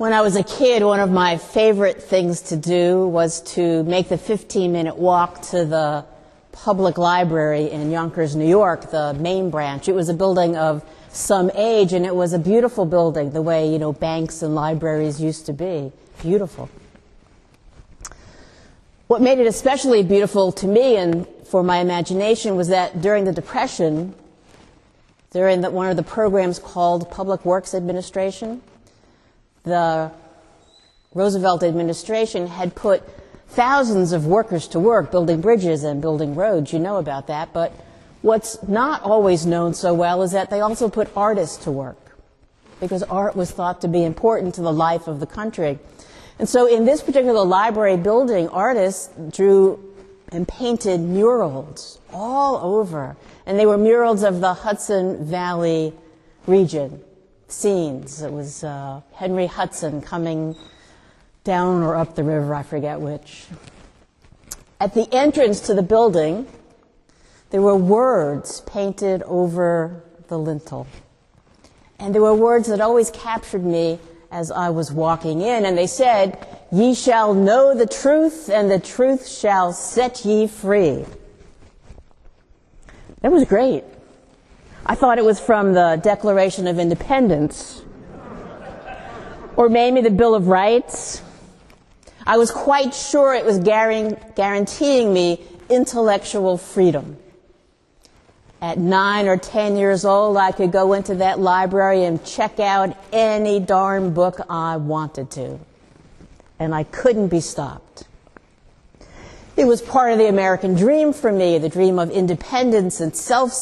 When I was a kid, one of my favorite things to do was to make the 15 minute walk to the public library in Yonkers, New York, the main branch. It was a building of some age and it was a beautiful building, the way, you know, banks and libraries used to be. Beautiful. What made it especially beautiful to me and for my imagination was that during the Depression, during the, one of the programs called Public Works Administration, the Roosevelt administration had put thousands of workers to work building bridges and building roads. You know about that. But what's not always known so well is that they also put artists to work because art was thought to be important to the life of the country. And so in this particular library building, artists drew and painted murals all over. And they were murals of the Hudson Valley region scenes. It was uh, Henry Hudson coming down or up the river, I forget which. At the entrance to the building, there were words painted over the lintel. And there were words that always captured me as I was walking in, and they said, Ye shall know the truth, and the truth shall set ye free. That was great. I thought it was from the Declaration of Independence, or maybe the Bill of Rights. I was quite sure it was guaranteeing me intellectual freedom. At nine or ten years old, I could go into that library and check out any darn book I wanted to. And I couldn't be stopped. It was part of the American dream for me, the dream of independence and self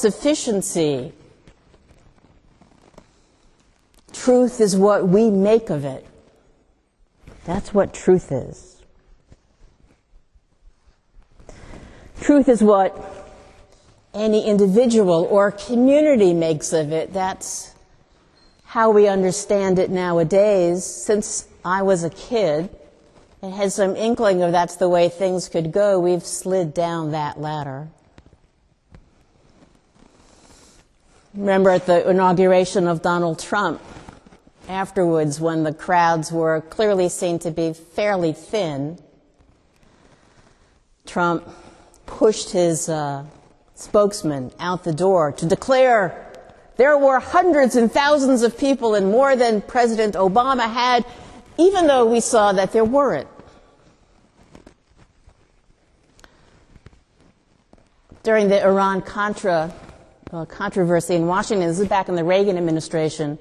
Truth is what we make of it. That's what truth is. Truth is what any individual or community makes of it. That's how we understand it nowadays. Since I was a kid and had some inkling of that's the way things could go, we've slid down that ladder. Remember at the inauguration of Donald Trump, afterwards, when the crowds were clearly seen to be fairly thin, Trump pushed his uh, spokesman out the door to declare there were hundreds and thousands of people and more than President Obama had, even though we saw that there weren't. During the Iran Contra uh, controversy in Washington, this is back in the Reagan administration,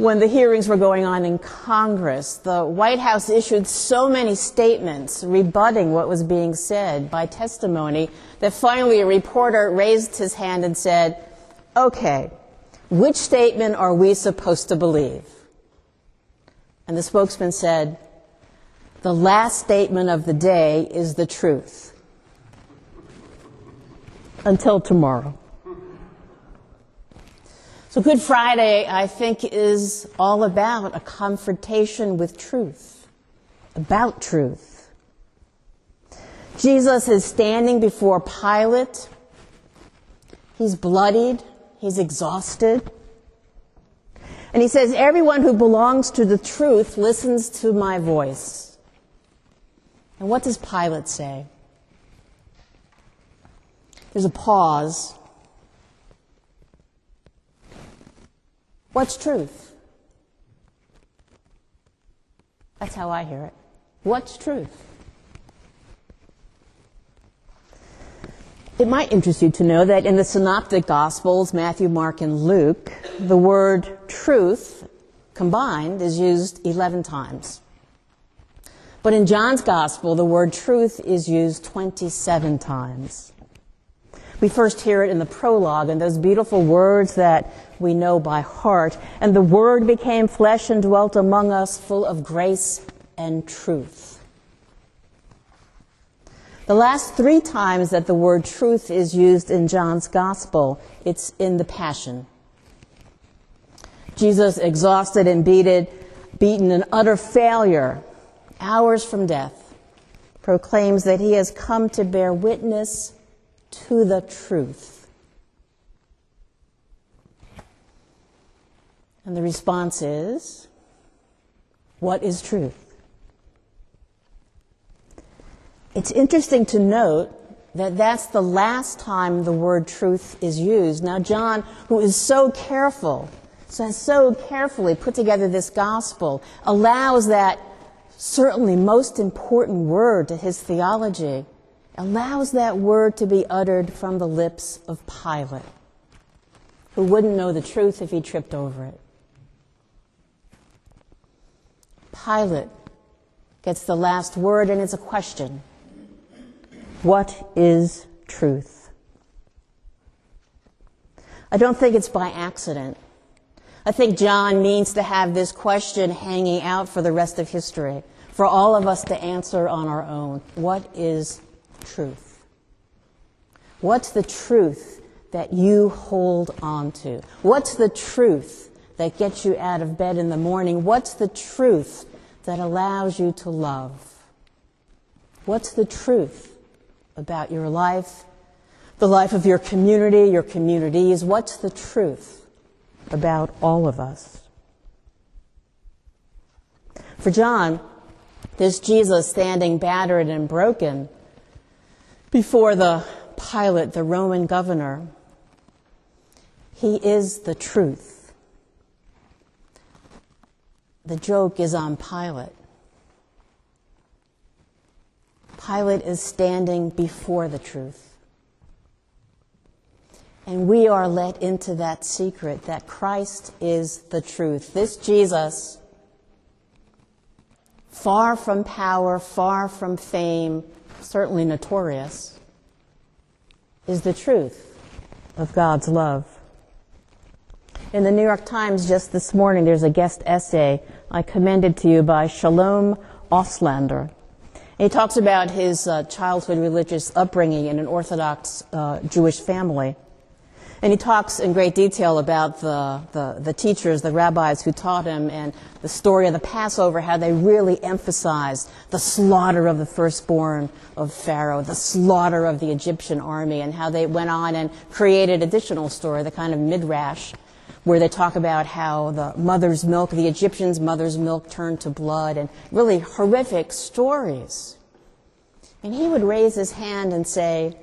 when the hearings were going on in Congress, the White House issued so many statements rebutting what was being said by testimony that finally a reporter raised his hand and said, Okay, which statement are we supposed to believe? And the spokesman said, The last statement of the day is the truth. Until tomorrow. So Good Friday, I think, is all about a confrontation with truth, about truth. Jesus is standing before Pilate. He's bloodied. He's exhausted. And he says, everyone who belongs to the truth listens to my voice. And what does Pilate say? There's a pause What's truth? That's how I hear it. What's truth? It might interest you to know that in the Synoptic Gospels, Matthew, Mark, and Luke, the word truth combined is used 11 times. But in John's Gospel, the word truth is used 27 times. We first hear it in the prologue and those beautiful words that we know by heart. And the Word became flesh and dwelt among us, full of grace and truth. The last three times that the word truth is used in John's Gospel, it's in the Passion. Jesus, exhausted and beaten, beaten an utter failure, hours from death, proclaims that he has come to bear witness to the truth. And the response is What is truth? It's interesting to note that that's the last time the word truth is used. Now, John, who is so careful, so, so carefully put together this gospel, allows that certainly most important word to his theology, allows that word to be uttered from the lips of Pilate, who wouldn't know the truth if he tripped over it. Pilate gets the last word, and it's a question What is truth? I don't think it's by accident. I think John means to have this question hanging out for the rest of history, for all of us to answer on our own. What is truth? What's the truth that you hold on to? What's the truth that gets you out of bed in the morning? What's the truth that allows you to love? What's the truth about your life, the life of your community, your communities? What's the truth about all of us? For John, this Jesus standing battered and broken before the Pilate, the Roman governor. He is the truth. The joke is on Pilate. Pilate is standing before the truth. And we are let into that secret that Christ is the truth. This Jesus, far from power, far from fame, certainly notorious, is the truth of God's love. In the New York Times just this morning, there's a guest essay I commended to you by Shalom Auslander. He talks about his uh, childhood religious upbringing in an Orthodox uh, Jewish family. And he talks in great detail about the, the, the, teachers, the rabbis who taught him, and the story of the Passover, how they really emphasized the slaughter of the firstborn of Pharaoh, the slaughter of the Egyptian army, and how they went on and created additional story, the kind of midrash where they talk about how the mother's milk, the Egyptians' mother's milk turned to blood, and really horrific stories. And he would raise his hand and say,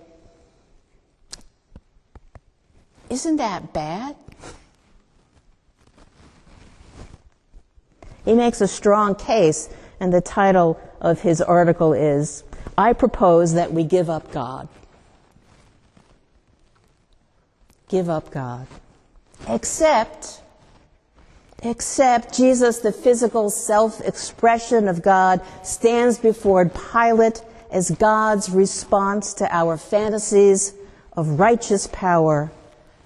Isn't that bad? He makes a strong case, and the title of his article is I propose that we give up God. Give up God. Except, except Jesus, the physical self expression of God, stands before Pilate as God's response to our fantasies of righteous power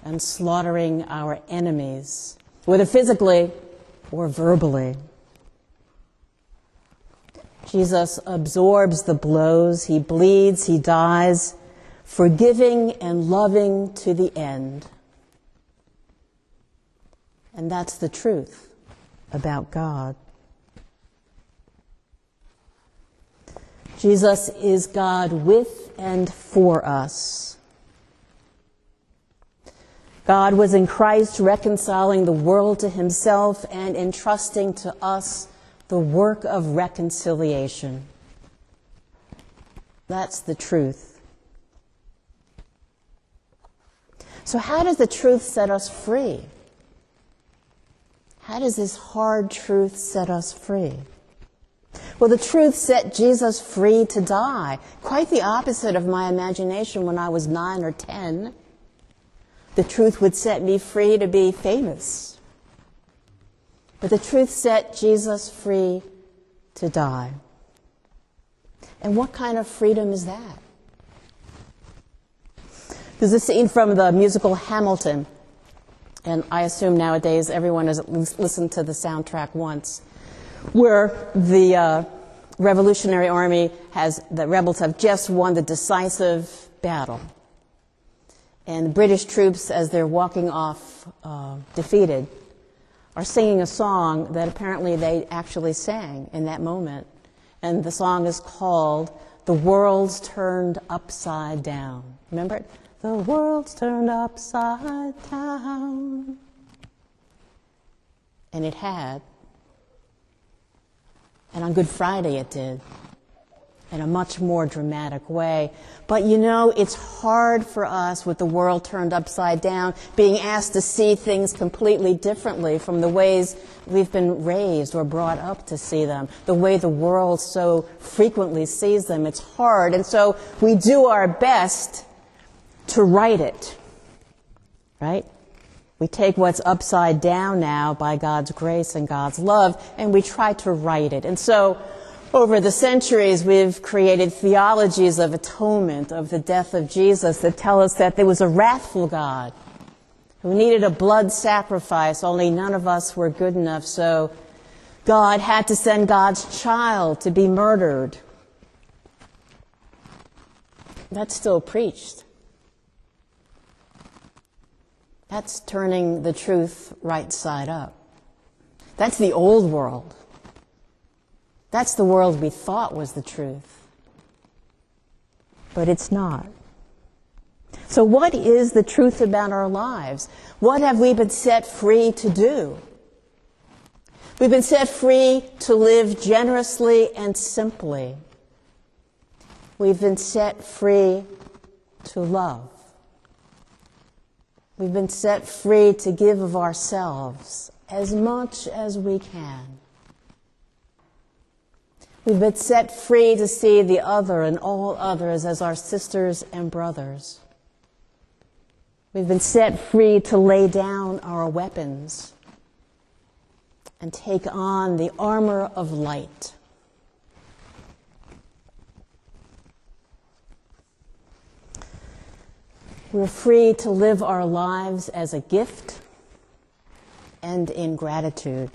and slaughtering our enemies, whether physically or verbally. Jesus absorbs the blows, he bleeds, he dies, forgiving and loving to the end. And that's the truth about God. Jesus is God with and for us. God was in Christ reconciling the world to himself and entrusting to us the work of reconciliation. That's the truth. So, how does the truth set us free? How does this hard truth set us free? Well, the truth set Jesus free to die. Quite the opposite of my imagination when I was nine or ten. The truth would set me free to be famous. But the truth set Jesus free to die. And what kind of freedom is that? There's a scene from the musical Hamilton and I assume nowadays everyone has listened to the soundtrack once, where the uh, Revolutionary Army has, the rebels have just won the decisive battle. And the British troops, as they're walking off uh, defeated, are singing a song that apparently they actually sang in that moment. And the song is called The World's Turned Upside Down. Remember it? The world's turned upside down. And it had And on Good Friday it did in a much more dramatic way. But you know, it's hard for us with the world turned upside down, being asked to see things completely differently from the ways we've been raised or brought up to see them, the way the world so frequently sees them. It's hard. And so we do our best to right it. Right? We take what's upside down now by God's grace and God's love, and we try to right it. And so, over the centuries, we've created theologies of atonement, of the death of Jesus, that tell us that there was a wrathful God who needed a blood sacrifice, only none of us were good enough, so God had to send God's child to be murdered. That's still preached. That's turning the truth right side up. That's the old world. That's the world we thought was the truth. But it's not. So, what is the truth about our lives? What have we been set free to do? We've been set free to live generously and simply. We've been set free to love. We've been set free to give of ourselves as much as we can. We've been set free to see the other and all others as our sisters and brothers. We've been set free to lay down our weapons and take on the armor of light. We're free to live our lives as a gift and in gratitude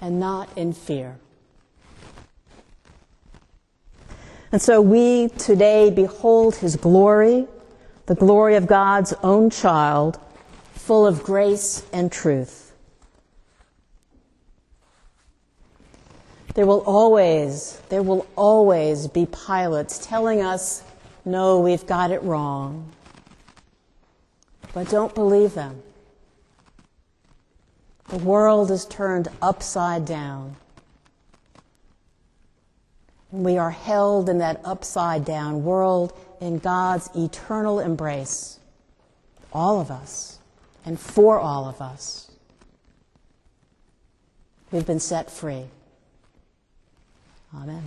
and not in fear. And so we today behold his glory, the glory of God's own child, full of grace and truth. There will always, there will always be Pilates telling us, no, we've got it wrong. But don't believe them. The world is turned upside down. We are held in that upside down world in God's eternal embrace. All of us, and for all of us. We've been set free. Amen.